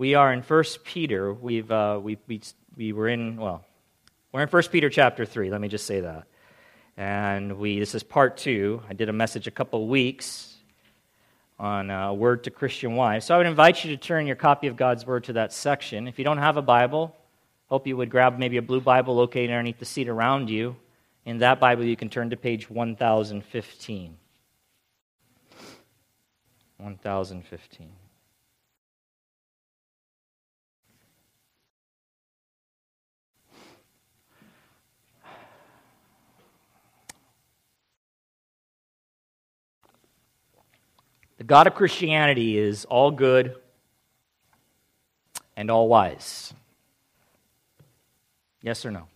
We are in 1 Peter. We've, uh, we, we, we were in, well, we're in 1 Peter chapter 3. Let me just say that. And we, this is part two. I did a message a couple weeks on a uh, word to Christian wives. So I would invite you to turn your copy of God's word to that section. If you don't have a Bible, hope you would grab maybe a blue Bible located underneath the seat around you. In that Bible, you can turn to page 1015. 1015. The God of Christianity is all good and all wise. Yes or no?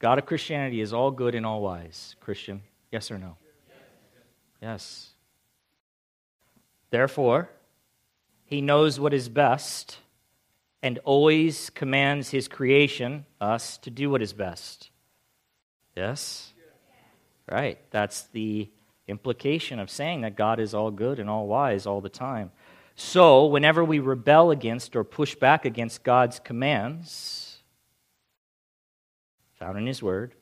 God of Christianity is all good and all wise. Christian, yes or no? Yes. Therefore, he knows what is best and always commands his creation, us, to do what is best. Yes? Right. That's the implication of saying that God is all good and all wise all the time. So, whenever we rebel against or push back against God's commands, found in His Word,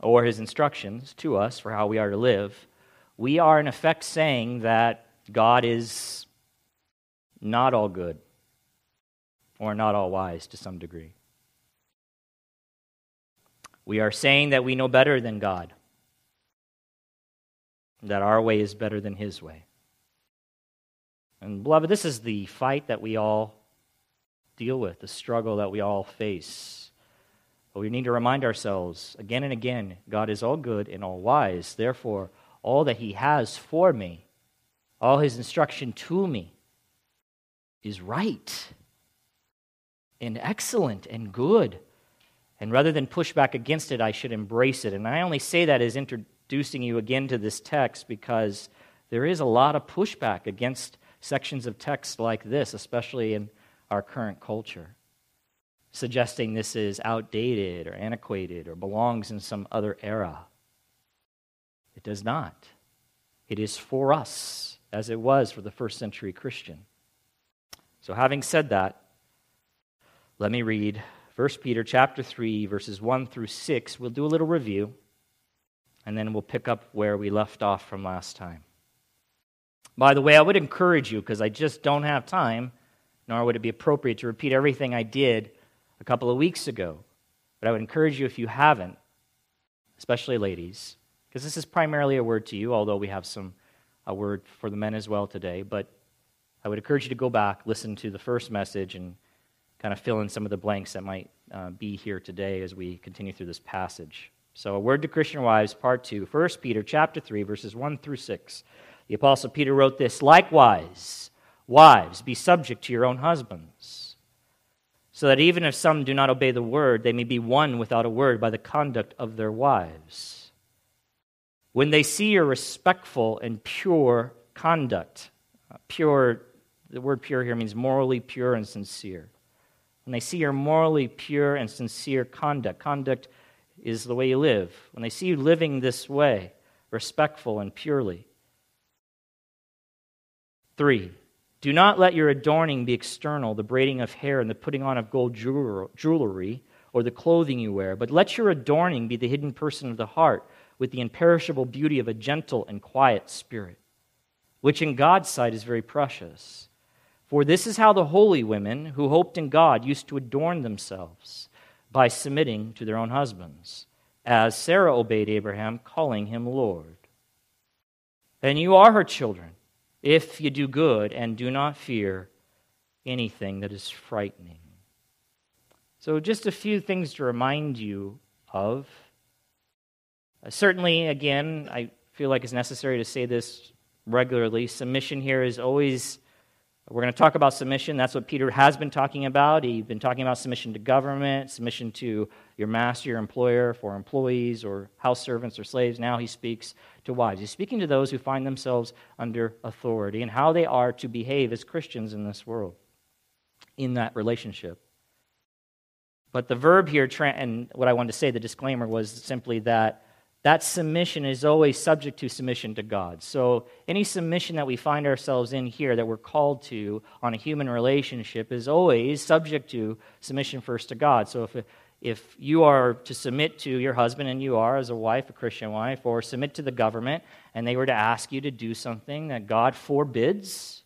or His instructions to us for how we are to live, we are in effect saying that God is not all good or not all wise to some degree. We are saying that we know better than God that our way is better than his way. And, beloved, this is the fight that we all deal with, the struggle that we all face. But we need to remind ourselves again and again God is all good and all wise. Therefore, all that he has for me, all his instruction to me, is right and excellent and good. And rather than push back against it, I should embrace it. And I only say that as inter- introducing you again to this text because there is a lot of pushback against sections of text like this, especially in our current culture, suggesting this is outdated or antiquated or belongs in some other era. It does not. It is for us, as it was for the first century Christian. So, having said that, let me read 1 Peter chapter 3, verses 1 through 6. We'll do a little review and then we'll pick up where we left off from last time. By the way, I would encourage you, because I just don't have time, nor would it be appropriate to repeat everything I did a couple of weeks ago. But I would encourage you, if you haven't, especially ladies, because this is primarily a word to you, although we have some a word for the men as well today. But I would encourage you to go back, listen to the first message, and kind of fill in some of the blanks that might uh, be here today as we continue through this passage. So, a word to Christian wives, part 2, 1 Peter chapter 3, verses 1 through 6. The Apostle Peter wrote this Likewise, wives, be subject to your own husbands, so that even if some do not obey the word, they may be won without a word by the conduct of their wives. When they see your respectful and pure conduct, uh, pure, the word pure here means morally pure and sincere. When they see your morally pure and sincere conduct, conduct is the way you live, when they see you living this way, respectful and purely. Three, do not let your adorning be external, the braiding of hair and the putting on of gold jewelry, or the clothing you wear, but let your adorning be the hidden person of the heart, with the imperishable beauty of a gentle and quiet spirit, which in God's sight is very precious. For this is how the holy women who hoped in God used to adorn themselves by submitting to their own husbands, as Sarah obeyed Abraham, calling him Lord. And you are her children, if you do good and do not fear anything that is frightening. So, just a few things to remind you of. Uh, certainly, again, I feel like it's necessary to say this regularly. Submission here is always we're going to talk about submission. That's what Peter has been talking about. He's been talking about submission to government, submission to your master, your employer, for employees or house servants or slaves. Now he speaks to wives. He's speaking to those who find themselves under authority and how they are to behave as Christians in this world, in that relationship. But the verb here, and what I wanted to say, the disclaimer was simply that that submission is always subject to submission to God. So, any submission that we find ourselves in here that we're called to on a human relationship is always subject to submission first to God. So, if, if you are to submit to your husband, and you are as a wife, a Christian wife, or submit to the government, and they were to ask you to do something that God forbids,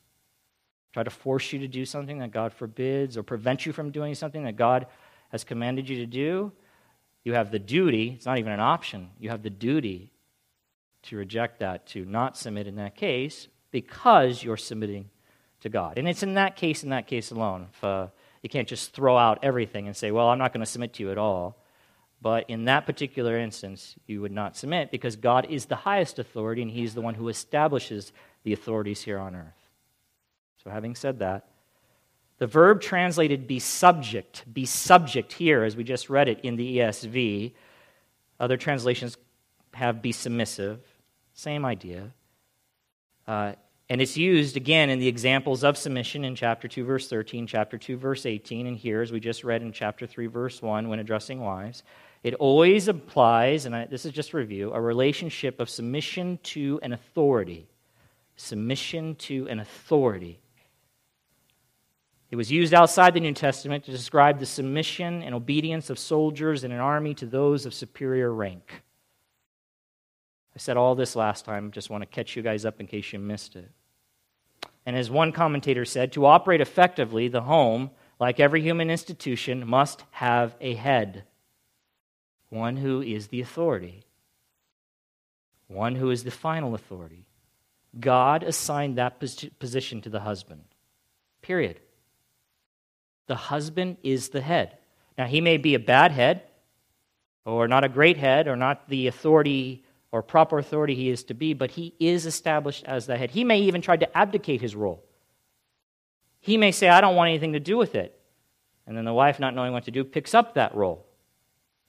try to force you to do something that God forbids, or prevent you from doing something that God has commanded you to do, you have the duty, it's not even an option, you have the duty to reject that, to not submit in that case, because you're submitting to God. And it's in that case, in that case alone. If, uh, you can't just throw out everything and say, well, I'm not going to submit to you at all. But in that particular instance, you would not submit because God is the highest authority and He's the one who establishes the authorities here on earth. So, having said that, the verb translated be subject, be subject here, as we just read it in the ESV. Other translations have be submissive. Same idea. Uh, and it's used again in the examples of submission in chapter 2, verse 13, chapter 2, verse 18, and here, as we just read in chapter 3, verse 1, when addressing wives. It always applies, and I, this is just review, a relationship of submission to an authority. Submission to an authority. It was used outside the New Testament to describe the submission and obedience of soldiers in an army to those of superior rank. I said all this last time, just want to catch you guys up in case you missed it. And as one commentator said, to operate effectively, the home, like every human institution, must have a head one who is the authority, one who is the final authority. God assigned that position to the husband. Period. The husband is the head. Now, he may be a bad head, or not a great head, or not the authority or proper authority he is to be, but he is established as the head. He may even try to abdicate his role. He may say, I don't want anything to do with it. And then the wife, not knowing what to do, picks up that role.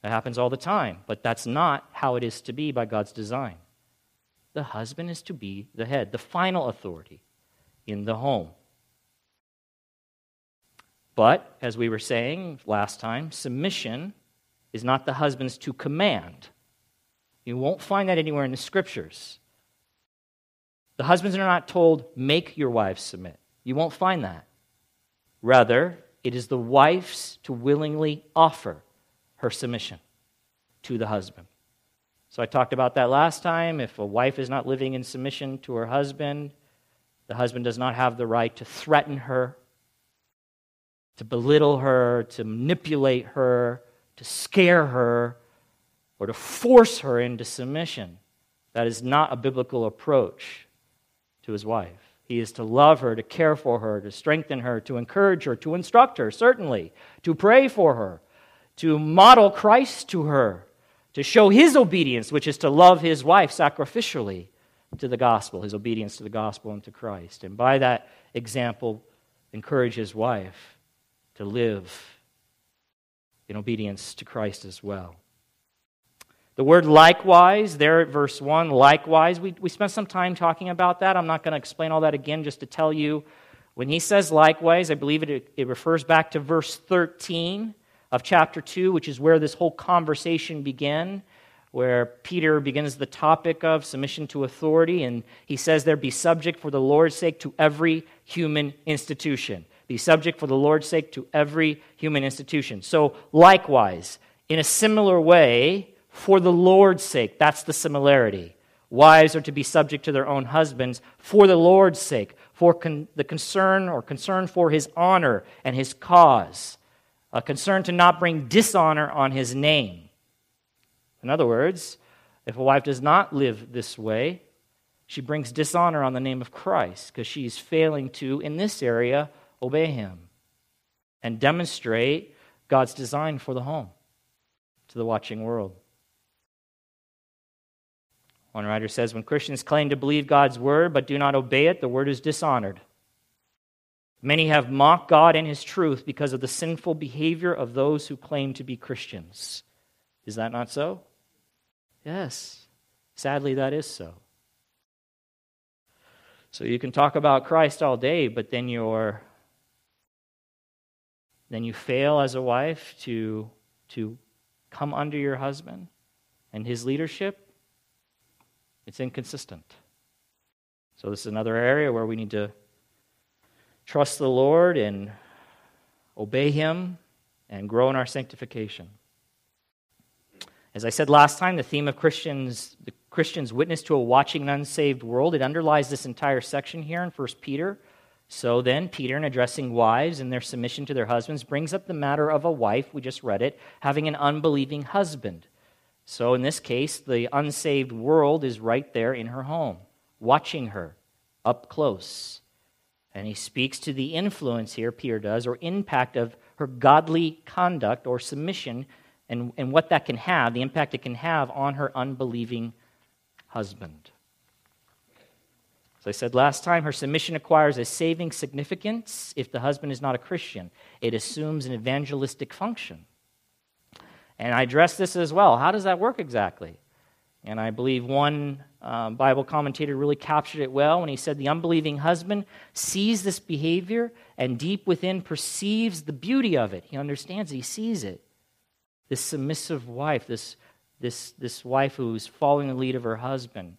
That happens all the time, but that's not how it is to be by God's design. The husband is to be the head, the final authority in the home. But, as we were saying last time, submission is not the husband's to command. You won't find that anywhere in the scriptures. The husbands are not told, make your wives submit. You won't find that. Rather, it is the wife's to willingly offer her submission to the husband. So I talked about that last time. If a wife is not living in submission to her husband, the husband does not have the right to threaten her to belittle her, to manipulate her, to scare her, or to force her into submission. That is not a biblical approach to his wife. He is to love her, to care for her, to strengthen her, to encourage her, to instruct her, certainly, to pray for her, to model Christ to her, to show his obedience, which is to love his wife sacrificially to the gospel, his obedience to the gospel and to Christ. And by that example, encourage his wife to live in obedience to Christ as well. The word likewise, there at verse 1, likewise, we, we spent some time talking about that. I'm not going to explain all that again, just to tell you. When he says likewise, I believe it, it refers back to verse 13 of chapter 2, which is where this whole conversation began, where Peter begins the topic of submission to authority, and he says there, Be subject for the Lord's sake to every human institution. Be subject for the Lord's sake to every human institution. So, likewise, in a similar way, for the Lord's sake, that's the similarity. Wives are to be subject to their own husbands for the Lord's sake, for con- the concern or concern for his honor and his cause, a concern to not bring dishonor on his name. In other words, if a wife does not live this way, she brings dishonor on the name of Christ because she is failing to, in this area, obey Him and demonstrate God's design for the home to the watching world. One writer says when Christians claim to believe God's word but do not obey it, the word is dishonored. Many have mocked God and his truth because of the sinful behavior of those who claim to be Christians. Is that not so? Yes. Sadly, that is so. So you can talk about Christ all day, but then you're then you fail as a wife to, to come under your husband and his leadership, It's inconsistent. So, this is another area where we need to trust the Lord and obey Him and grow in our sanctification. As I said last time, the theme of Christians, the Christian's witness to a watching and unsaved world, it underlies this entire section here in 1 Peter. So then, Peter, in addressing wives and their submission to their husbands, brings up the matter of a wife, we just read it, having an unbelieving husband. So in this case, the unsaved world is right there in her home, watching her up close. And he speaks to the influence here, Peter does, or impact of her godly conduct or submission and, and what that can have, the impact it can have on her unbelieving husband. I said last time, her submission acquires a saving significance if the husband is not a Christian. It assumes an evangelistic function. And I address this as well. How does that work exactly? And I believe one um, Bible commentator really captured it well when he said the unbelieving husband sees this behavior and deep within perceives the beauty of it. He understands it, he sees it. This submissive wife, this, this, this wife who's following the lead of her husband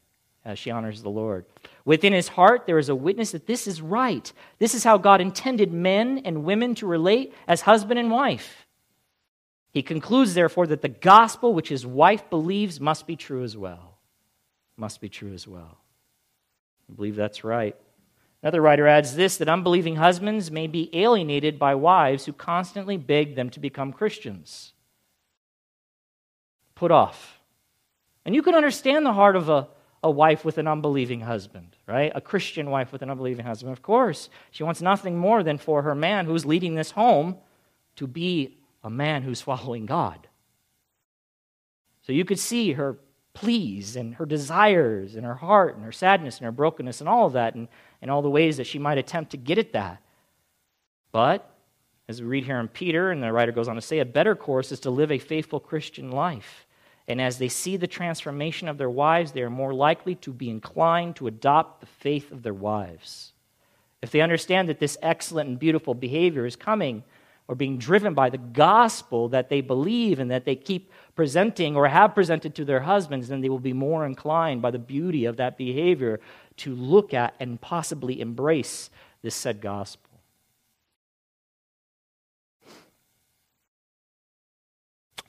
as she honors the Lord. Within his heart, there is a witness that this is right. This is how God intended men and women to relate as husband and wife. He concludes, therefore, that the gospel which his wife believes must be true as well. Must be true as well. I believe that's right. Another writer adds this that unbelieving husbands may be alienated by wives who constantly beg them to become Christians. Put off. And you can understand the heart of a, a wife with an unbelieving husband, right? A Christian wife with an unbelieving husband. Of course, she wants nothing more than for her man who's leading this home to be a man who's following God. So you could see her pleas and her desires and her heart and her sadness and her brokenness and all of that and, and all the ways that she might attempt to get at that. But, as we read here in Peter, and the writer goes on to say, a better course is to live a faithful Christian life. And as they see the transformation of their wives, they are more likely to be inclined to adopt the faith of their wives. If they understand that this excellent and beautiful behavior is coming or being driven by the gospel that they believe and that they keep presenting or have presented to their husbands, then they will be more inclined by the beauty of that behavior to look at and possibly embrace this said gospel.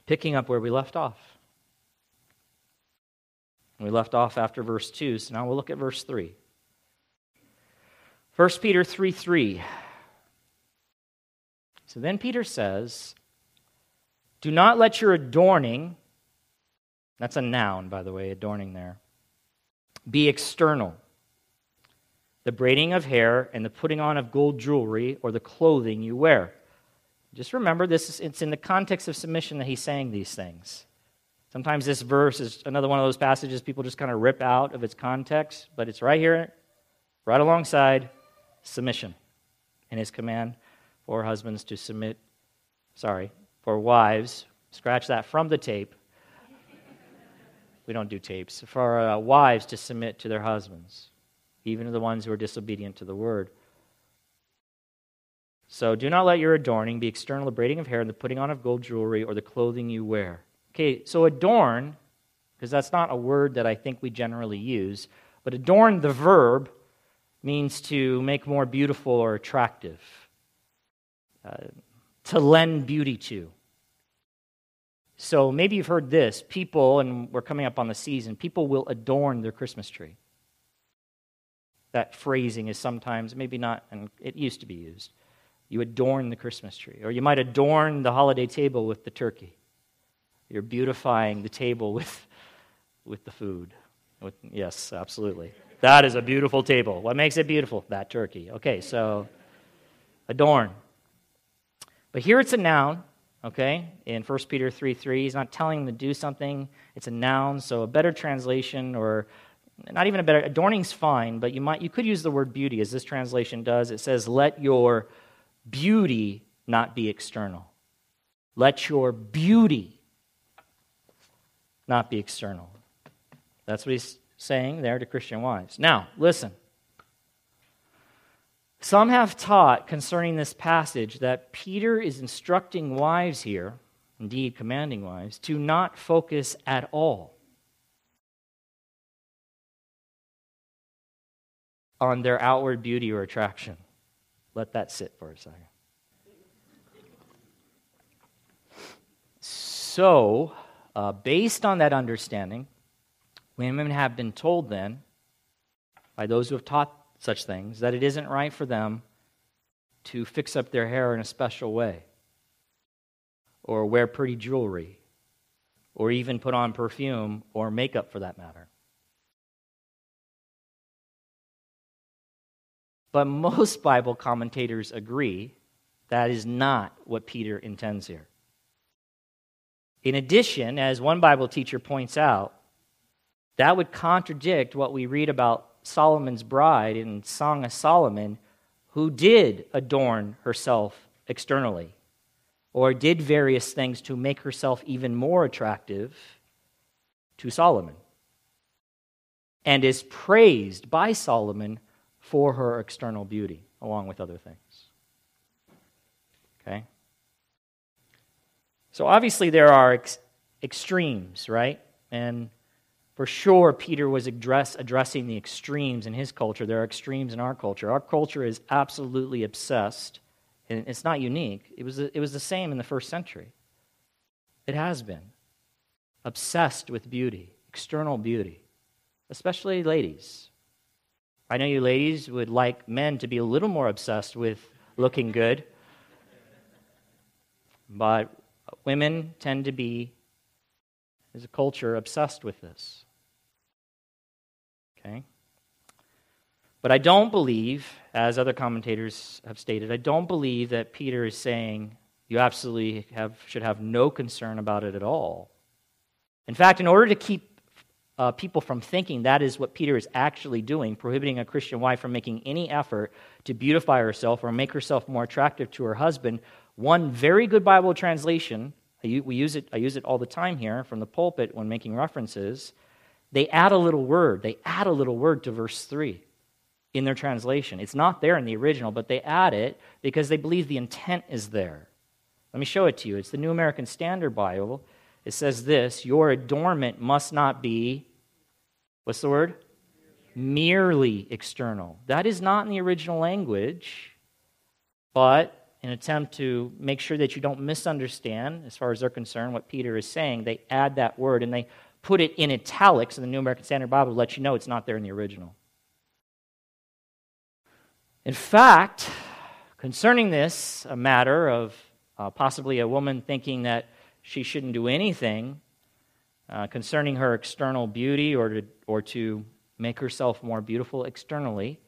Picking up where we left off. We left off after verse 2, so now we'll look at verse 3. 1 Peter 3 3. So then Peter says, Do not let your adorning, that's a noun, by the way, adorning there, be external. The braiding of hair and the putting on of gold jewelry or the clothing you wear. Just remember, this is, it's in the context of submission that he's saying these things. Sometimes this verse is another one of those passages people just kind of rip out of its context, but it's right here, right alongside submission and his command for husbands to submit, sorry, for wives, scratch that from the tape. we don't do tapes. For uh, wives to submit to their husbands, even to the ones who are disobedient to the word. So do not let your adorning be external, braiding of hair and the putting on of gold jewelry or the clothing you wear. Okay, so adorn, because that's not a word that I think we generally use, but adorn, the verb, means to make more beautiful or attractive uh, to lend beauty to. So maybe you've heard this people, and we're coming up on the season, people will adorn their Christmas tree. That phrasing is sometimes, maybe not, and it used to be used. You adorn the Christmas tree. Or you might adorn the holiday table with the turkey. You're beautifying the table with, with the food. With, yes, absolutely. That is a beautiful table. What makes it beautiful? That turkey. Okay, so adorn. But here it's a noun, okay? In 1 Peter 3 3, he's not telling them to do something. It's a noun, so a better translation, or not even a better, adorning's fine, but you, might, you could use the word beauty, as this translation does. It says, let your beauty not be external. Let your beauty not be external. That's what he's saying there to Christian wives. Now, listen. Some have taught concerning this passage that Peter is instructing wives here, indeed commanding wives, to not focus at all on their outward beauty or attraction. Let that sit for a second. So, uh, based on that understanding, women have been told then, by those who have taught such things, that it isn't right for them to fix up their hair in a special way, or wear pretty jewelry, or even put on perfume or makeup for that matter. But most Bible commentators agree that is not what Peter intends here. In addition, as one Bible teacher points out, that would contradict what we read about Solomon's bride in Song of Solomon, who did adorn herself externally or did various things to make herself even more attractive to Solomon and is praised by Solomon for her external beauty, along with other things. Okay? So obviously, there are ex- extremes, right? And for sure, Peter was address, addressing the extremes in his culture. There are extremes in our culture. Our culture is absolutely obsessed, and it's not unique. It was, it was the same in the first century. It has been. Obsessed with beauty, external beauty, especially ladies. I know you ladies would like men to be a little more obsessed with looking good, but women tend to be, as a culture, obsessed with this. Okay? But I don't believe, as other commentators have stated, I don't believe that Peter is saying you absolutely have, should have no concern about it at all. In fact, in order to keep uh, people from thinking that is what Peter is actually doing, prohibiting a Christian wife from making any effort to beautify herself or make herself more attractive to her husband. One very good Bible translation, we use it, I use it all the time here from the pulpit when making references. They add a little word. They add a little word to verse 3 in their translation. It's not there in the original, but they add it because they believe the intent is there. Let me show it to you. It's the New American Standard Bible. It says this Your adornment must not be What's the word? Merely external. That is not in the original language, but an attempt to make sure that you don't misunderstand, as far as they're concerned, what Peter is saying, they add that word and they put it in italics in the New American Standard Bible to let you know it's not there in the original. In fact, concerning this a matter of uh, possibly a woman thinking that she shouldn't do anything uh, concerning her external beauty or to, or to make herself more beautiful externally,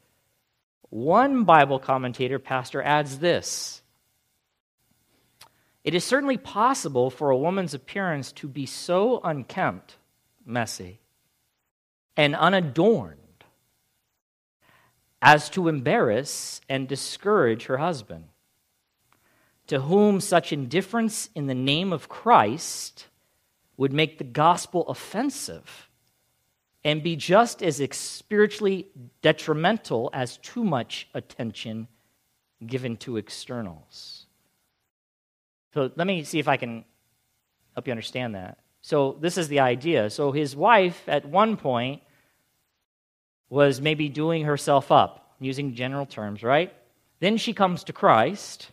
one Bible commentator, pastor, adds this It is certainly possible for a woman's appearance to be so unkempt, messy, and unadorned as to embarrass and discourage her husband, to whom such indifference in the name of Christ would make the gospel offensive and be just as spiritually detrimental as too much attention given to externals. So let me see if I can help you understand that. So, this is the idea. So, his wife at one point was maybe doing herself up, using general terms, right? Then she comes to Christ,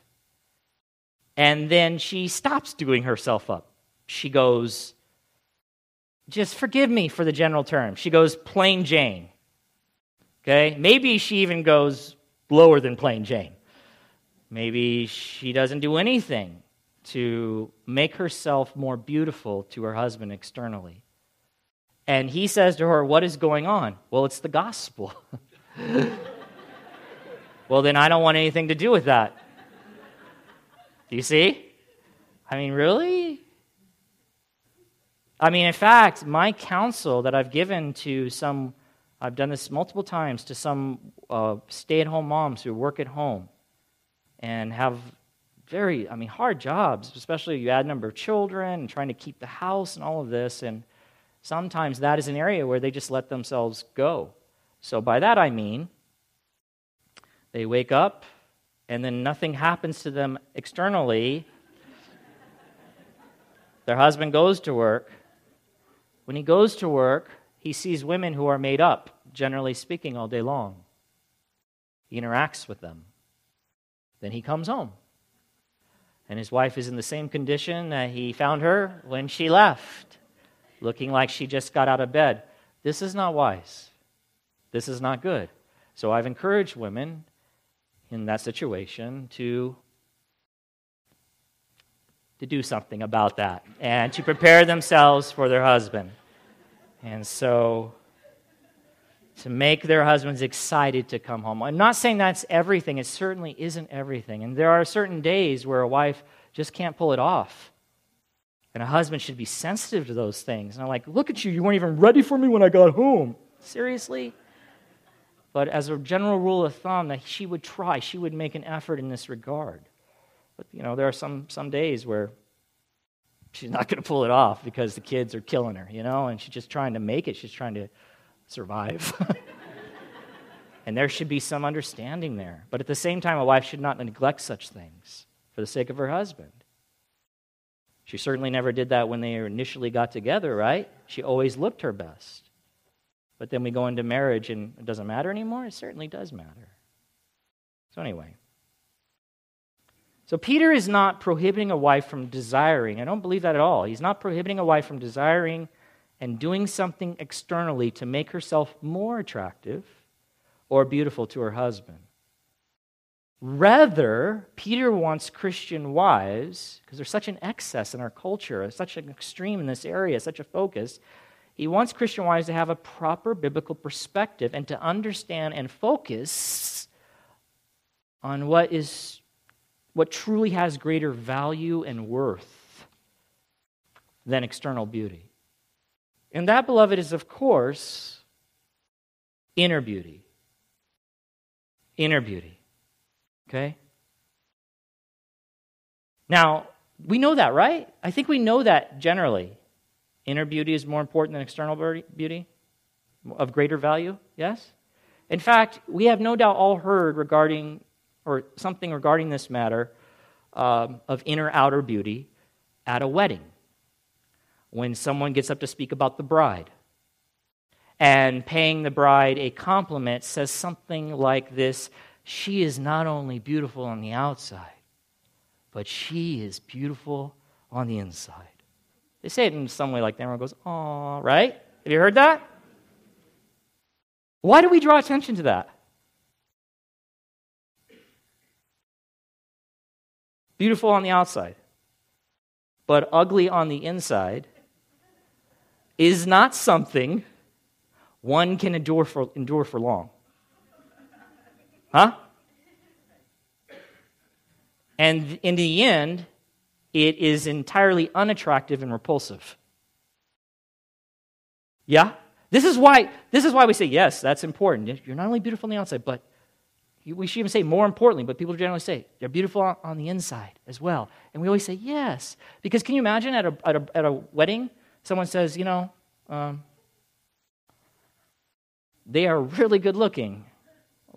and then she stops doing herself up. She goes just forgive me for the general term. She goes plain Jane. Okay? Maybe she even goes lower than plain Jane. Maybe she doesn't do anything to make herself more beautiful to her husband externally. And he says to her, What is going on? Well, it's the gospel. well, then I don't want anything to do with that. Do you see? I mean, really? I mean, in fact, my counsel that I've given to some, I've done this multiple times, to some uh, stay at home moms who work at home and have very, I mean, hard jobs, especially you add number of children and trying to keep the house and all of this. And sometimes that is an area where they just let themselves go. So by that I mean, they wake up and then nothing happens to them externally. Their husband goes to work when he goes to work, he sees women who are made up, generally speaking, all day long. he interacts with them. Then he comes home. And his wife is in the same condition that he found her when she left, looking like she just got out of bed. This is not wise. This is not good. So I've encouraged women in that situation to to do something about that and to prepare themselves for their husband. And so to make their husbands excited to come home. I'm not saying that's everything, it certainly isn't everything. And there are certain days where a wife just can't pull it off. And a husband should be sensitive to those things. And I'm like, look at you, you weren't even ready for me when I got home. Seriously? But as a general rule of thumb, that she would try, she would make an effort in this regard. But you know, there are some some days where she's not going to pull it off because the kids are killing her, you know, and she's just trying to make it. She's trying to survive. and there should be some understanding there. But at the same time, a wife should not neglect such things for the sake of her husband. She certainly never did that when they initially got together, right? She always looked her best. But then we go into marriage and it doesn't matter anymore? It certainly does matter. So, anyway. So, Peter is not prohibiting a wife from desiring. I don't believe that at all. He's not prohibiting a wife from desiring and doing something externally to make herself more attractive or beautiful to her husband. Rather, Peter wants Christian wives, because there's such an excess in our culture, such an extreme in this area, such a focus. He wants Christian wives to have a proper biblical perspective and to understand and focus on what is what truly has greater value and worth than external beauty. And that, beloved, is, of course, inner beauty. Inner beauty. Okay? Now, we know that, right? I think we know that generally. Inner beauty is more important than external beauty, of greater value, yes? In fact, we have no doubt all heard regarding, or something regarding this matter um, of inner outer beauty at a wedding when someone gets up to speak about the bride. And paying the bride a compliment says something like this She is not only beautiful on the outside, but she is beautiful on the inside. They say it in some way like that. Everyone goes, "Aw," right? Have you heard that? Why do we draw attention to that? Beautiful on the outside, but ugly on the inside is not something one can endure for, endure for long. Huh? And in the end, it is entirely unattractive and repulsive. Yeah? This is why this is why we say yes, that's important. You're not only beautiful on the outside, but we should even say more importantly, but people generally say they're beautiful on the inside as well. And we always say yes. Because can you imagine at a, at a, at a wedding, someone says, you know, um, they are really good looking,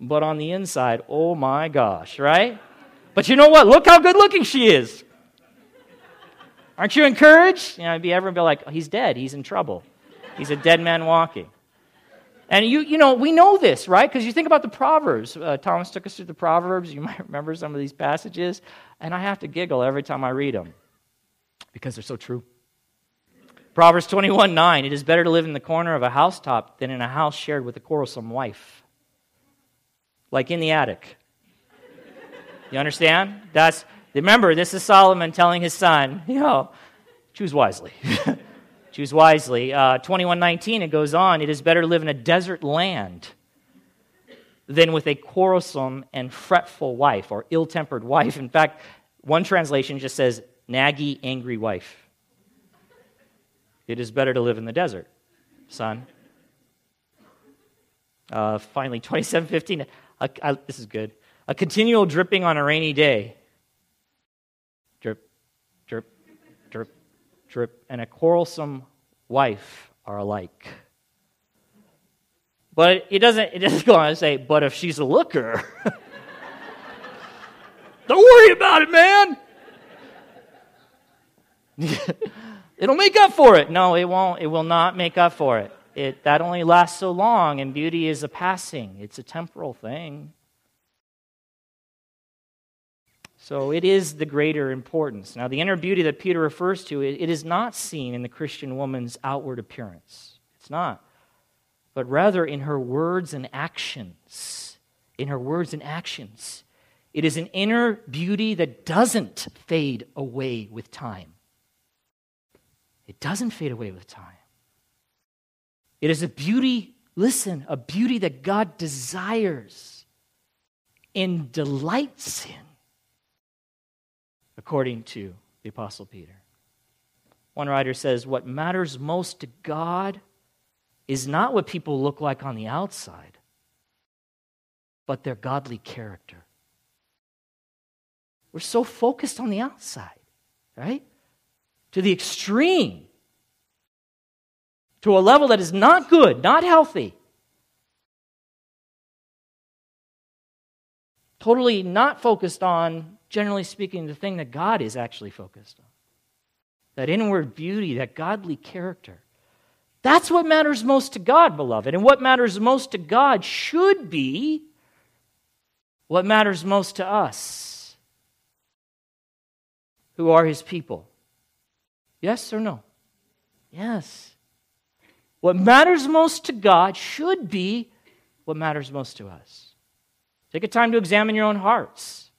but on the inside, oh my gosh, right? But you know what? Look how good looking she is. Aren't you encouraged? You know, be everyone be like, oh, he's dead. He's in trouble. He's a dead man walking. And you, you know, we know this, right? Because you think about the Proverbs. Uh, Thomas took us through the Proverbs. You might remember some of these passages. And I have to giggle every time I read them because they're so true. Proverbs 21 9, it is better to live in the corner of a housetop than in a house shared with a quarrelsome wife. Like in the attic. You understand? That's remember, this is Solomon telling his son, you know, choose wisely. choose wisely. Uh, 2119, it goes on, it is better to live in a desert land than with a quarrelsome and fretful wife or ill tempered wife. In fact, one translation just says, naggy, angry wife. It is better to live in the desert, son. Uh, finally, 2715. this is good. A continual dripping on a rainy day. Drip, drip, drip, drip. And a quarrelsome wife are alike. But it doesn't, it doesn't go on to say, but if she's a looker, don't worry about it, man. It'll make up for it. No, it won't. It will not make up for it. It that only lasts so long, and beauty is a passing. It's a temporal thing. So it is the greater importance. Now, the inner beauty that Peter refers to, it is not seen in the Christian woman's outward appearance. It's not. But rather in her words and actions. In her words and actions. It is an inner beauty that doesn't fade away with time. It doesn't fade away with time. It is a beauty, listen, a beauty that God desires and delights in according to the Apostle Peter. One writer says, What matters most to God is not what people look like on the outside, but their godly character. We're so focused on the outside, right? To the extreme, to a level that is not good, not healthy. Totally not focused on generally speaking, the thing that God is actually focused on. That inward beauty, that godly character. That's what matters most to God, beloved. And what matters most to God should be what matters most to us, who are his people. Yes or no? Yes. What matters most to God should be what matters most to us. Take a time to examine your own hearts.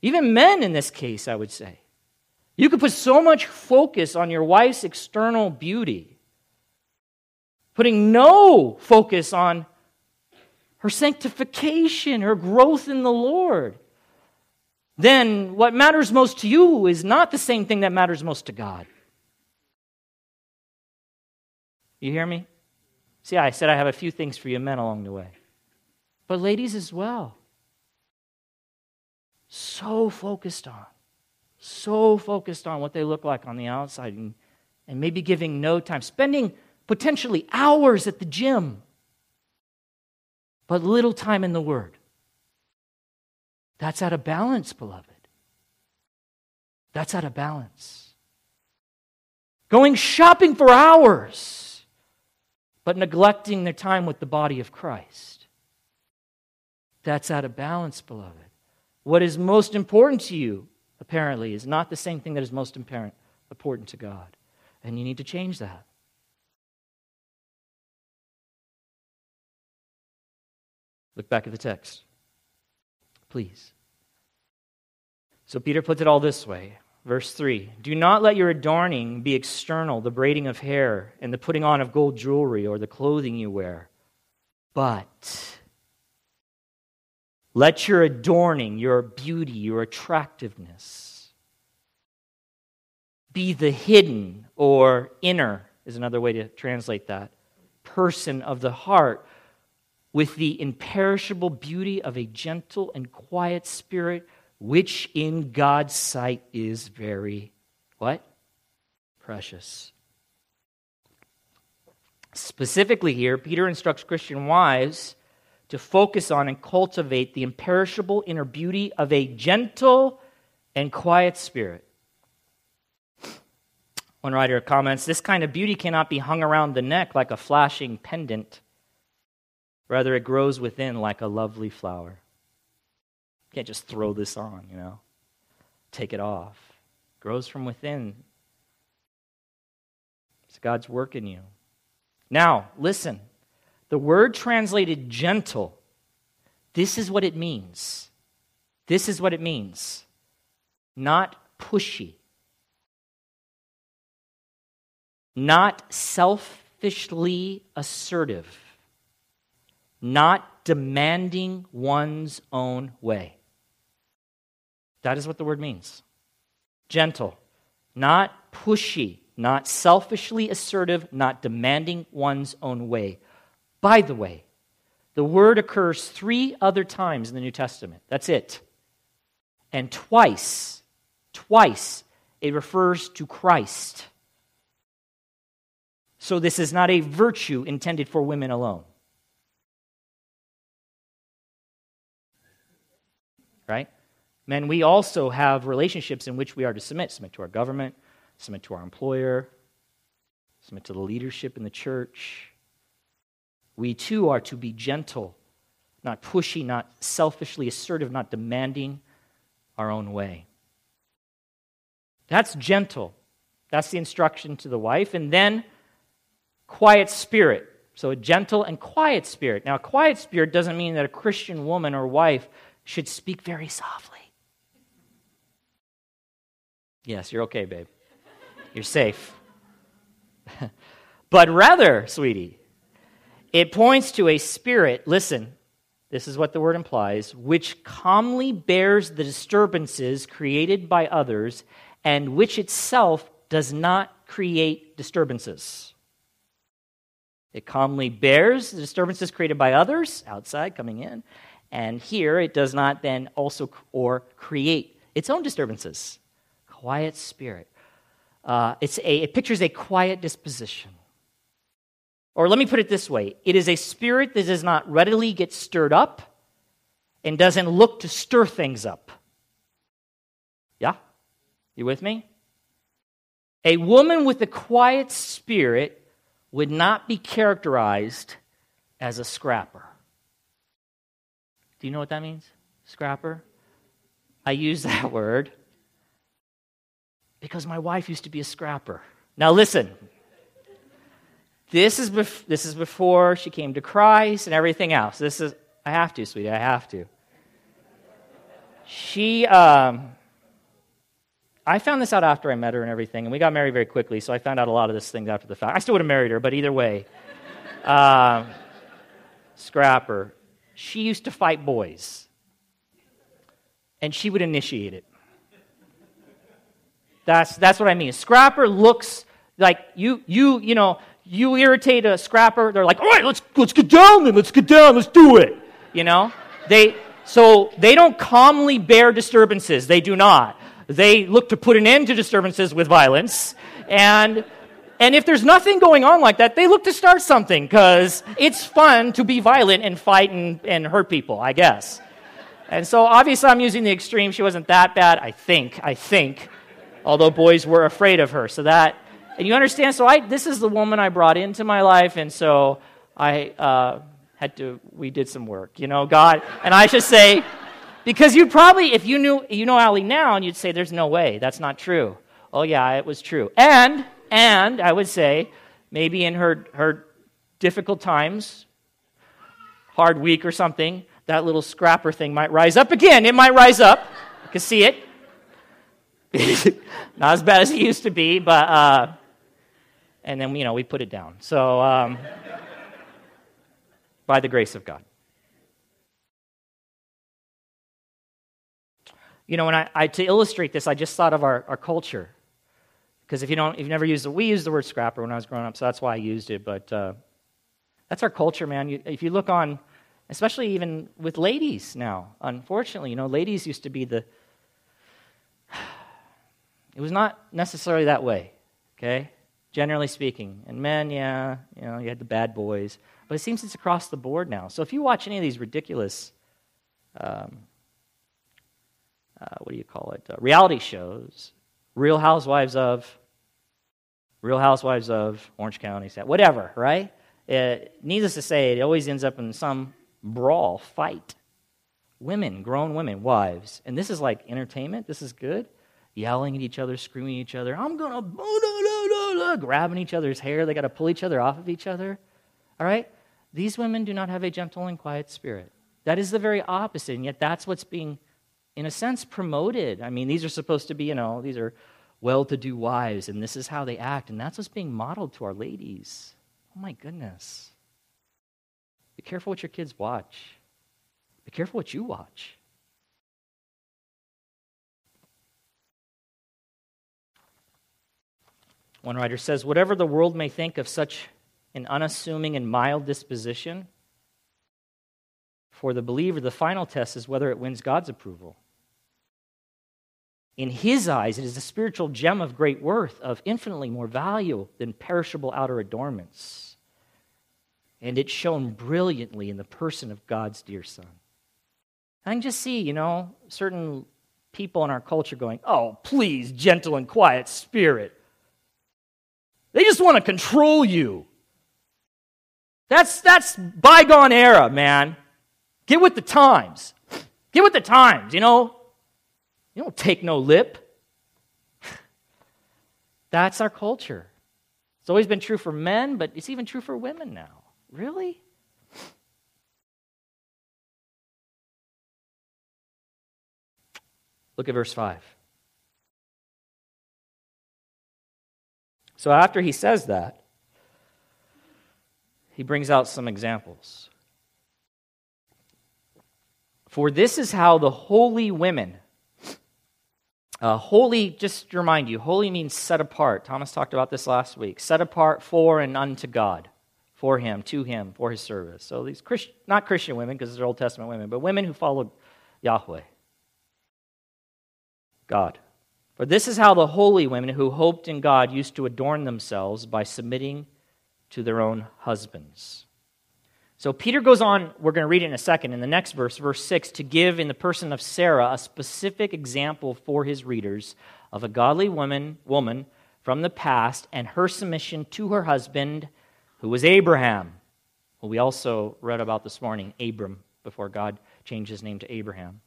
Even men in this case, I would say. You could put so much focus on your wife's external beauty, putting no focus on her sanctification, her growth in the Lord. Then what matters most to you is not the same thing that matters most to God. You hear me? See, I said I have a few things for you men along the way. But ladies as well so focused on, so focused on what they look like on the outside, and, and maybe giving no time, spending potentially hours at the gym, but little time in the Word. That's out of balance, beloved. That's out of balance. Going shopping for hours, but neglecting their time with the body of Christ. That's out of balance, beloved. What is most important to you, apparently, is not the same thing that is most important to God. And you need to change that. Look back at the text, please. So Peter puts it all this way. Verse 3 Do not let your adorning be external, the braiding of hair, and the putting on of gold jewelry, or the clothing you wear, but let your adorning, your beauty, your attractiveness be the hidden or inner, is another way to translate that, person of the heart with the imperishable beauty of a gentle and quiet spirit, which in God's sight is very, what? Precious. Specifically here, Peter instructs Christian wives to focus on and cultivate the imperishable inner beauty of a gentle and quiet spirit. One writer comments this kind of beauty cannot be hung around the neck like a flashing pendant. Rather, it grows within like a lovely flower. You can't just throw this on, you know, take it off. It grows from within. It's God's work in you. Now, listen. The word translated gentle, this is what it means. This is what it means. Not pushy, not selfishly assertive, not demanding one's own way. That is what the word means. Gentle, not pushy, not selfishly assertive, not demanding one's own way. By the way, the word occurs three other times in the New Testament. That's it. And twice, twice, it refers to Christ. So this is not a virtue intended for women alone. Right? Men, we also have relationships in which we are to submit submit to our government, submit to our employer, submit to the leadership in the church we too are to be gentle, not pushy, not selfishly assertive, not demanding, our own way. That's gentle. That's the instruction to the wife. And then quiet spirit. So a gentle and quiet spirit. Now, a quiet spirit doesn't mean that a Christian woman or wife should speak very softly. Yes, you're okay, babe. You're safe. but rather, sweetie, it points to a spirit, listen, this is what the word implies, which calmly bears the disturbances created by others and which itself does not create disturbances. It calmly bears the disturbances created by others outside coming in, and here it does not then also or create its own disturbances. Quiet spirit. Uh, it's a, it pictures a quiet disposition. Or let me put it this way it is a spirit that does not readily get stirred up and doesn't look to stir things up. Yeah? You with me? A woman with a quiet spirit would not be characterized as a scrapper. Do you know what that means? Scrapper? I use that word because my wife used to be a scrapper. Now, listen. This is, bef- this is before she came to Christ and everything else. This is, I have to, sweetie, I have to. She, um, I found this out after I met her and everything, and we got married very quickly, so I found out a lot of this things after the fact. I still would have married her, but either way. Uh, scrapper. She used to fight boys, and she would initiate it. That's, that's what I mean. A scrapper looks like you, you, you know, you irritate a scrapper, they're like, all right, let's, let's get down then, let's get down, let's do it. You know? They, so they don't calmly bear disturbances. They do not. They look to put an end to disturbances with violence. And, and if there's nothing going on like that, they look to start something because it's fun to be violent and fight and, and hurt people, I guess. And so obviously I'm using the extreme. She wasn't that bad, I think. I think. Although boys were afraid of her. So that, and you understand? So I, this is the woman I brought into my life. And so I uh, had to, we did some work, you know, God. And I should say, because you'd probably, if you knew, you know Allie now, and you'd say, there's no way, that's not true. Oh, yeah, it was true. And, and I would say, maybe in her, her difficult times, hard week or something, that little scrapper thing might rise up again. It might rise up. I can see it. not as bad as it used to be, but, uh, and then, you know, we put it down. So, um, by the grace of God. You know, when I, I, to illustrate this, I just thought of our, our culture. Because if you don't, if you've never used the, we used the word scrapper when I was growing up, so that's why I used it. But uh, that's our culture, man. You, if you look on, especially even with ladies now, unfortunately, you know, ladies used to be the. It was not necessarily that way, okay? Generally speaking. And men, yeah, you know, you had the bad boys. But it seems it's across the board now. So if you watch any of these ridiculous um, uh, what do you call it? Uh, reality shows, Real Housewives of, Real Housewives of Orange County, whatever, right? It, needless to say, it always ends up in some brawl, fight. Women, grown women, wives. And this is like entertainment. This is good. Yelling at each other, screaming at each other. I'm to, oh, no, no, no, grabbing each other's hair. They got to pull each other off of each other. All right? These women do not have a gentle and quiet spirit. That is the very opposite, and yet that's what's being in a sense, promoted. I mean, these are supposed to be, you know, these are well to do wives, and this is how they act, and that's what's being modeled to our ladies. Oh my goodness. Be careful what your kids watch, be careful what you watch. One writer says, Whatever the world may think of such an unassuming and mild disposition, for the believer, the final test is whether it wins God's approval. In his eyes, it is a spiritual gem of great worth, of infinitely more value than perishable outer adornments. And it shone brilliantly in the person of God's dear Son. I can just see, you know, certain people in our culture going, oh, please, gentle and quiet spirit. They just want to control you. That's, that's bygone era, man. Get with the times. Get with the times, you know? You don't take no lip. That's our culture. It's always been true for men, but it's even true for women now. Really? Look at verse 5. So after he says that, he brings out some examples. For this is how the holy women, uh, holy, just to remind you, holy means set apart. Thomas talked about this last week. Set apart for and unto God, for Him, to Him, for His service. So these not Christian women, because they're Old Testament women, but women who followed Yahweh, God. For this is how the holy women who hoped in God used to adorn themselves by submitting to their own husbands. So Peter goes on, we're going to read it in a second, in the next verse, verse 6, to give in the person of Sarah a specific example for his readers of a godly woman, woman from the past and her submission to her husband, who was Abraham, who we also read about this morning, Abram, before God changed his name to Abraham.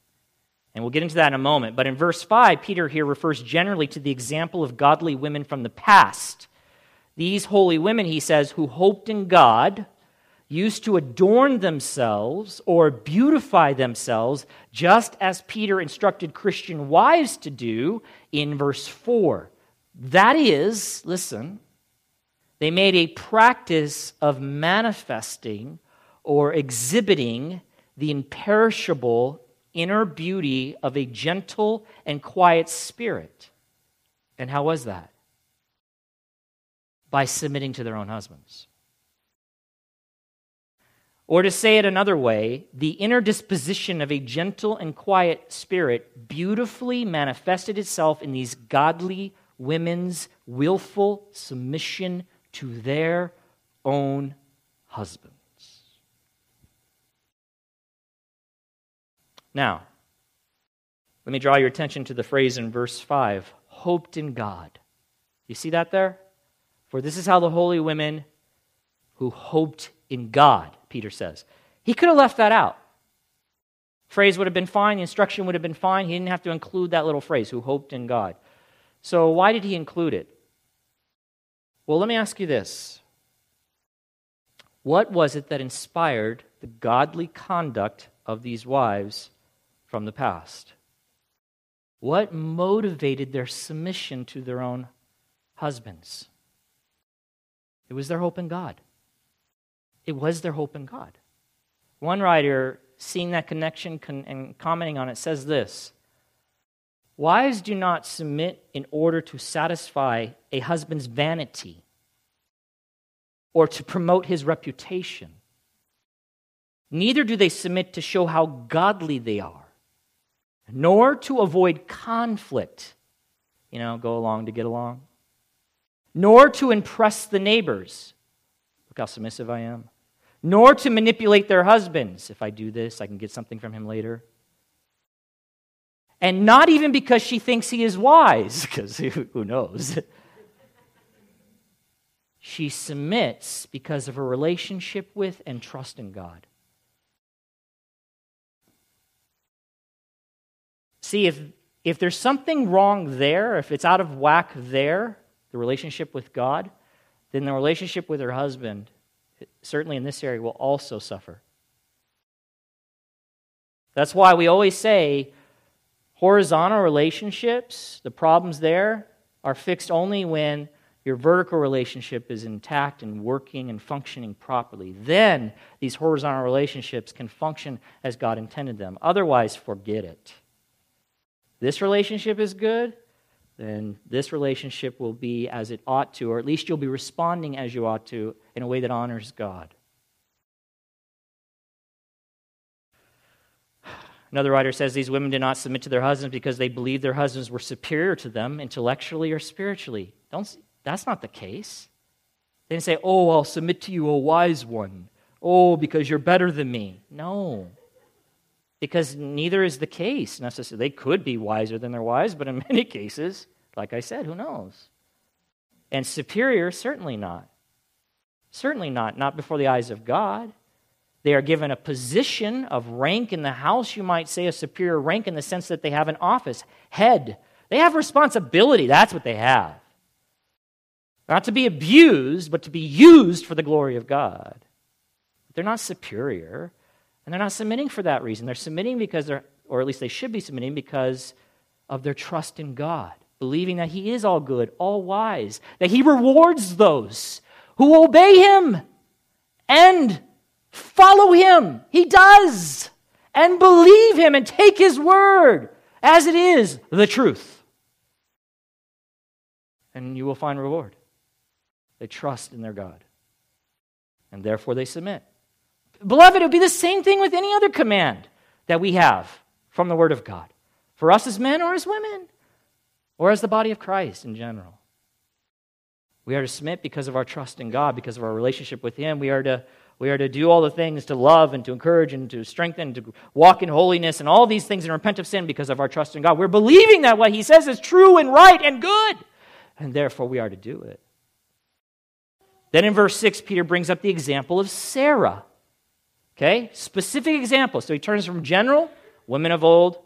And we'll get into that in a moment. But in verse 5, Peter here refers generally to the example of godly women from the past. These holy women, he says, who hoped in God used to adorn themselves or beautify themselves, just as Peter instructed Christian wives to do in verse 4. That is, listen, they made a practice of manifesting or exhibiting the imperishable inner beauty of a gentle and quiet spirit. And how was that? By submitting to their own husbands. Or to say it another way, the inner disposition of a gentle and quiet spirit beautifully manifested itself in these godly women's willful submission to their own husbands. Now, let me draw your attention to the phrase in verse 5 hoped in God. You see that there? For this is how the holy women who hoped in God Peter says. He could have left that out. Phrase would have been fine, the instruction would have been fine. He didn't have to include that little phrase, who hoped in God. So, why did he include it? Well, let me ask you this What was it that inspired the godly conduct of these wives from the past? What motivated their submission to their own husbands? It was their hope in God. It was their hope in God. One writer, seeing that connection and commenting on it, says this Wives do not submit in order to satisfy a husband's vanity or to promote his reputation. Neither do they submit to show how godly they are, nor to avoid conflict. You know, go along to get along. Nor to impress the neighbors. Look how submissive I am nor to manipulate their husbands. If I do this, I can get something from him later. And not even because she thinks he is wise, because who knows? she submits because of her relationship with and trust in God. See, if, if there's something wrong there, if it's out of whack there, the relationship with God, then the relationship with her husband certainly in this area, will also suffer. That's why we always say horizontal relationships, the problems there are fixed only when your vertical relationship is intact and working and functioning properly. Then these horizontal relationships can function as God intended them. Otherwise, forget it. This relationship is good, then this relationship will be as it ought to, or at least you'll be responding as you ought to in a way that honors God. Another writer says these women did not submit to their husbands because they believed their husbands were superior to them intellectually or spiritually. Don't, that's not the case. They didn't say, Oh, I'll submit to you, a wise one. Oh, because you're better than me. No. Because neither is the case necessarily. They could be wiser than their wives, but in many cases, like I said, who knows? And superior, certainly not. Certainly not. Not before the eyes of God. They are given a position of rank in the house, you might say, a superior rank in the sense that they have an office, head. They have responsibility. That's what they have. Not to be abused, but to be used for the glory of God. They're not superior, and they're not submitting for that reason. They're submitting because they're, or at least they should be submitting because of their trust in God, believing that He is all good, all wise, that He rewards those who obey Him and follow Him. He does. And believe Him and take His word as it is the truth. And you will find reward. They trust in their God. And therefore they submit. Beloved, it would be the same thing with any other command that we have from the Word of God for us as men or as women, or as the body of Christ in general. We are to submit because of our trust in God, because of our relationship with Him. We are to, we are to do all the things to love and to encourage and to strengthen, to walk in holiness and all these things and repent of sin because of our trust in God. We're believing that what He says is true and right and good, and therefore we are to do it. Then in verse 6, Peter brings up the example of Sarah. Okay? Specific example. So he turns from general, women of old,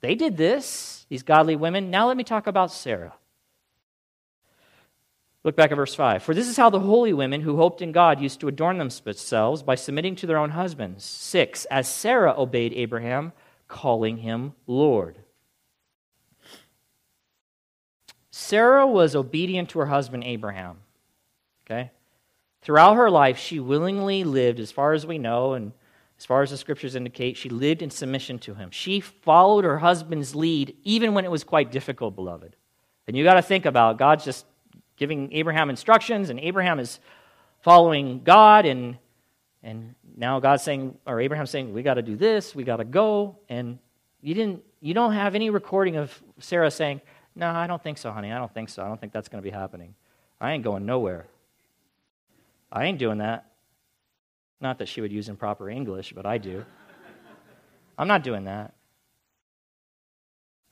they did this, these godly women. Now let me talk about Sarah. Look back at verse 5. For this is how the holy women who hoped in God used to adorn themselves by submitting to their own husbands. 6. As Sarah obeyed Abraham, calling him Lord. Sarah was obedient to her husband Abraham. Okay? Throughout her life, she willingly lived, as far as we know, and as far as the scriptures indicate, she lived in submission to him. She followed her husband's lead even when it was quite difficult, beloved. And you got to think about God's just giving Abraham instructions, and Abraham is following God, and and now God's saying, or Abraham's saying, we got to do this, we got to go, and you didn't, you don't have any recording of Sarah saying, no, I don't think so, honey, I don't think so, I don't think that's going to be happening. I ain't going nowhere. I ain't doing that. Not that she would use improper English, but I do. I'm not doing that.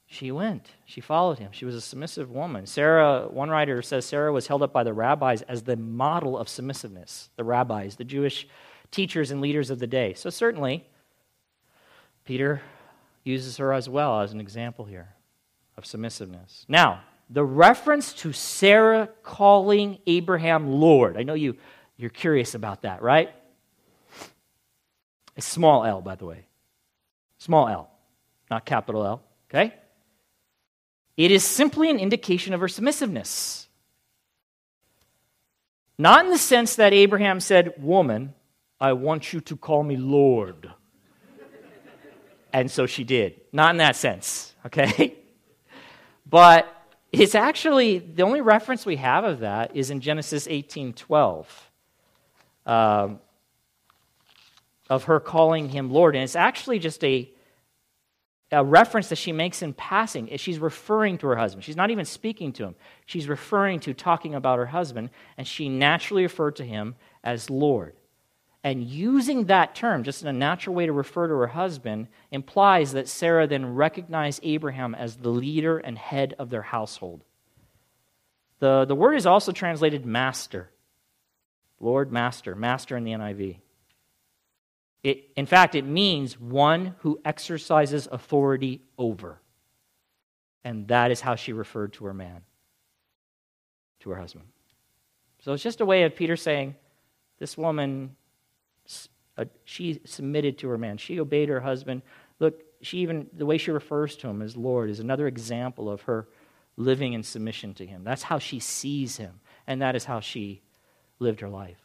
She went. She followed him. She was a submissive woman. Sarah, one writer says Sarah was held up by the rabbis as the model of submissiveness. The rabbis, the Jewish teachers and leaders of the day. So certainly, Peter uses her as well as an example here of submissiveness. Now, the reference to Sarah calling Abraham Lord. I know you, you're curious about that, right? A small l, by the way. Small l, not capital L, okay? It is simply an indication of her submissiveness. Not in the sense that Abraham said, Woman, I want you to call me Lord. and so she did. Not in that sense, okay? but it's actually, the only reference we have of that is in Genesis 18 12. Um, of her calling him Lord. And it's actually just a, a reference that she makes in passing. She's referring to her husband. She's not even speaking to him. She's referring to talking about her husband, and she naturally referred to him as Lord. And using that term, just in a natural way to refer to her husband, implies that Sarah then recognized Abraham as the leader and head of their household. The, the word is also translated master. Lord, master, master in the NIV. It, in fact, it means one who exercises authority over. And that is how she referred to her man, to her husband. So it's just a way of Peter saying, this woman, uh, she submitted to her man. She obeyed her husband. Look, she even, the way she refers to him as Lord is another example of her living in submission to him. That's how she sees him, and that is how she lived her life.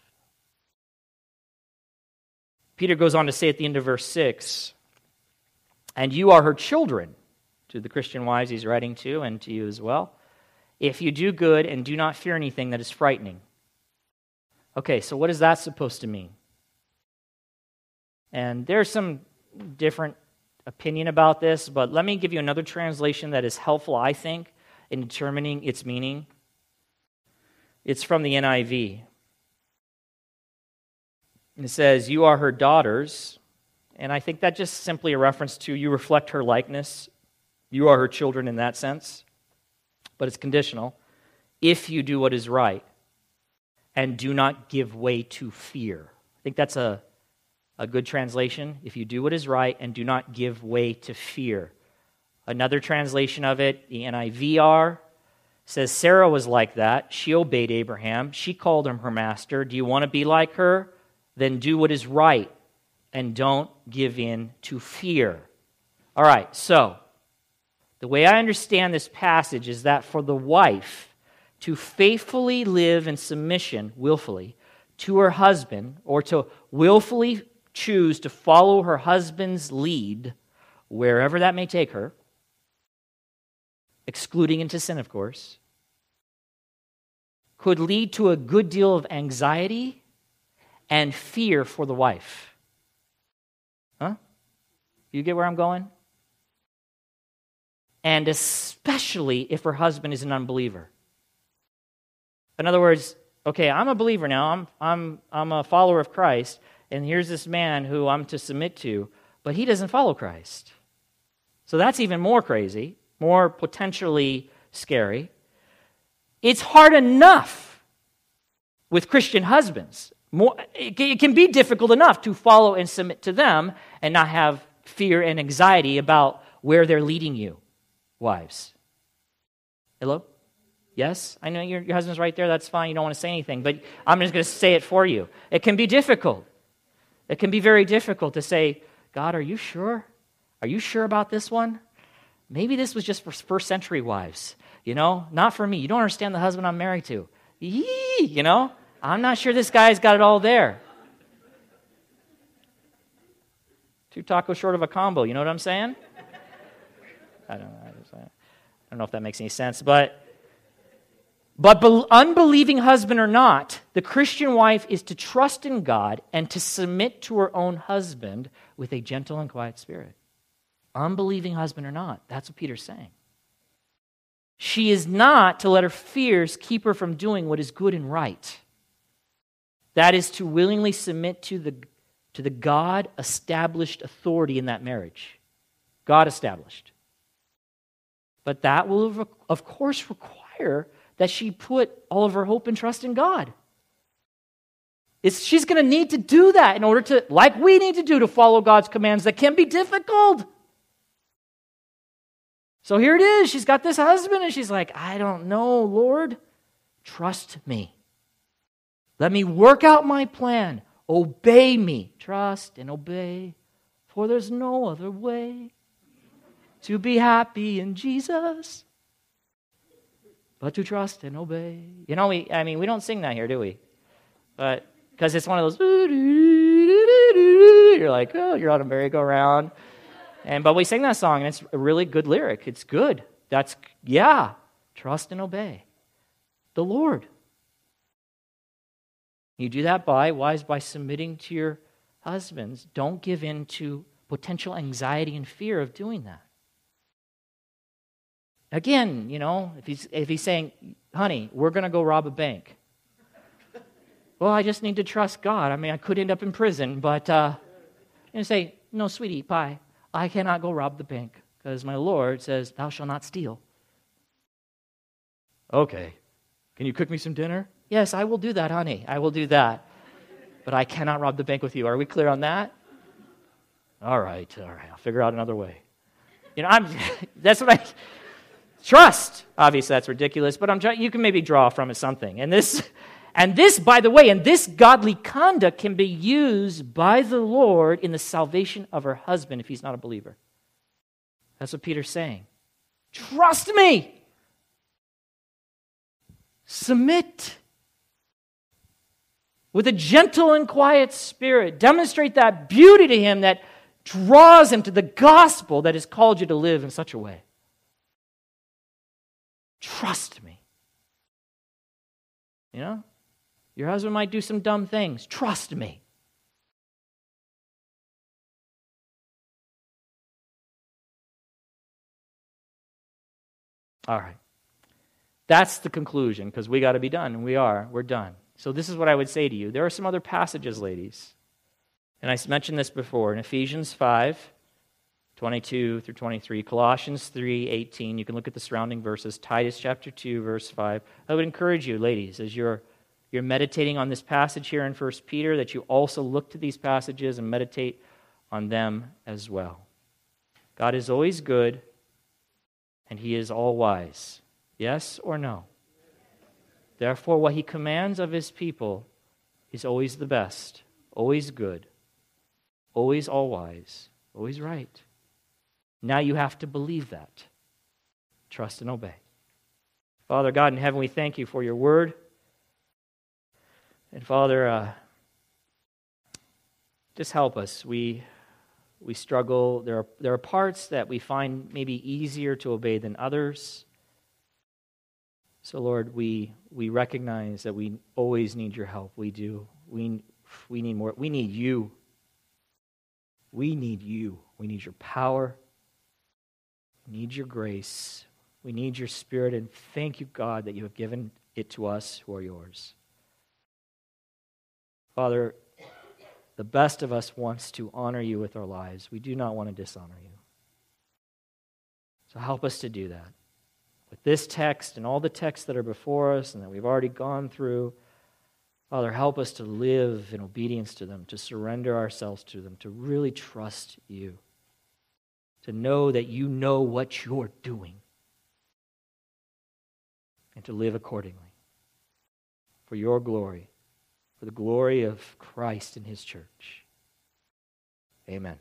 Peter goes on to say at the end of verse 6 and you are her children, to the Christian wives he's writing to, and to you as well, if you do good and do not fear anything that is frightening. Okay, so what is that supposed to mean? And there's some different opinion about this, but let me give you another translation that is helpful, I think, in determining its meaning. It's from the NIV. It says, You are her daughters. And I think that just simply a reference to you reflect her likeness. You are her children in that sense. But it's conditional. If you do what is right and do not give way to fear. I think that's a A good translation, if you do what is right and do not give way to fear. Another translation of it, the NIVR, says Sarah was like that. She obeyed Abraham. She called him her master. Do you want to be like her? Then do what is right and don't give in to fear. All right, so the way I understand this passage is that for the wife to faithfully live in submission, willfully, to her husband, or to willfully choose to follow her husband's lead, wherever that may take her, excluding into sin, of course, could lead to a good deal of anxiety and fear for the wife. Huh? You get where I'm going? And especially if her husband is an unbeliever. In other words, okay, I'm a believer now, I'm, I'm, I'm a follower of Christ, and here's this man who I'm to submit to, but he doesn't follow Christ. So that's even more crazy more potentially scary. It's hard enough with Christian husbands. More, it can be difficult enough to follow and submit to them and not have fear and anxiety about where they're leading you, wives. Hello? Yes? I know your, your husband's right there. That's fine. You don't want to say anything. But I'm just going to say it for you. It can be difficult. It can be very difficult to say, God, are you sure? Are you sure about this one? Maybe this was just for first century wives, you know, not for me. You don't understand the husband I'm married to. Yee, you know, I'm not sure this guy's got it all there. Two tacos short of a combo, you know what I'm saying? I don't know. I don't know if that makes any sense, but but unbelieving husband or not, the Christian wife is to trust in God and to submit to her own husband with a gentle and quiet spirit unbelieving husband or not. That's what Peter's saying. She is not to let her fears keep her from doing what is good and right. That is to willingly submit to the, to the God established authority in that marriage. God established. But that will, of course, require that she put all of her hope and trust in God. It's, she's going to need to do that in order to, like we need to do, to follow God's commands that can be difficult. So here it is. She's got this husband, and she's like, I don't know, Lord. Trust me. Let me work out my plan. Obey me. Trust and obey, for there's no other way to be happy in Jesus but to trust and obey. You know, we, I mean, we don't sing that here, do we? But because it's one of those, you're like, oh, you're on a merry-go-round. And but we sing that song, and it's a really good lyric. It's good. That's yeah. Trust and obey the Lord. You do that by wise by submitting to your husbands. Don't give in to potential anxiety and fear of doing that. Again, you know, if he's if he's saying, "Honey, we're going to go rob a bank," well, I just need to trust God. I mean, I could end up in prison, but uh, and say, "No, sweetie pie, I cannot go rob the bank because my Lord says, Thou shalt not steal. Okay. Can you cook me some dinner? Yes, I will do that, honey. I will do that. But I cannot rob the bank with you. Are we clear on that? All right, all right. I'll figure out another way. You know, I'm that's what I trust. Obviously, that's ridiculous, but I'm you can maybe draw from it something. And this and this, by the way, and this godly conduct can be used by the Lord in the salvation of her husband if he's not a believer. That's what Peter's saying. Trust me. Submit with a gentle and quiet spirit. Demonstrate that beauty to him that draws him to the gospel that has called you to live in such a way. Trust me. You know? Your husband might do some dumb things. Trust me. All right. That's the conclusion because we got to be done, and we are. We're done. So, this is what I would say to you. There are some other passages, ladies. And I mentioned this before in Ephesians 5 22 through 23, Colossians 3 18. You can look at the surrounding verses, Titus chapter 2, verse 5. I would encourage you, ladies, as you're you're meditating on this passage here in 1 Peter, that you also look to these passages and meditate on them as well. God is always good, and He is all wise. Yes or no? Therefore, what He commands of His people is always the best, always good, always all wise, always right. Now you have to believe that. Trust and obey. Father God in heaven, we thank you for your word. And Father, uh, just help us. We, we struggle. There are, there are parts that we find maybe easier to obey than others. So, Lord, we, we recognize that we always need your help. We do. We, we need more. We need you. We need you. We need your power. We need your grace. We need your spirit. And thank you, God, that you have given it to us who are yours. Father, the best of us wants to honor you with our lives. We do not want to dishonor you. So help us to do that. With this text and all the texts that are before us and that we've already gone through, Father, help us to live in obedience to them, to surrender ourselves to them, to really trust you, to know that you know what you're doing, and to live accordingly for your glory for the glory of Christ and his church. Amen.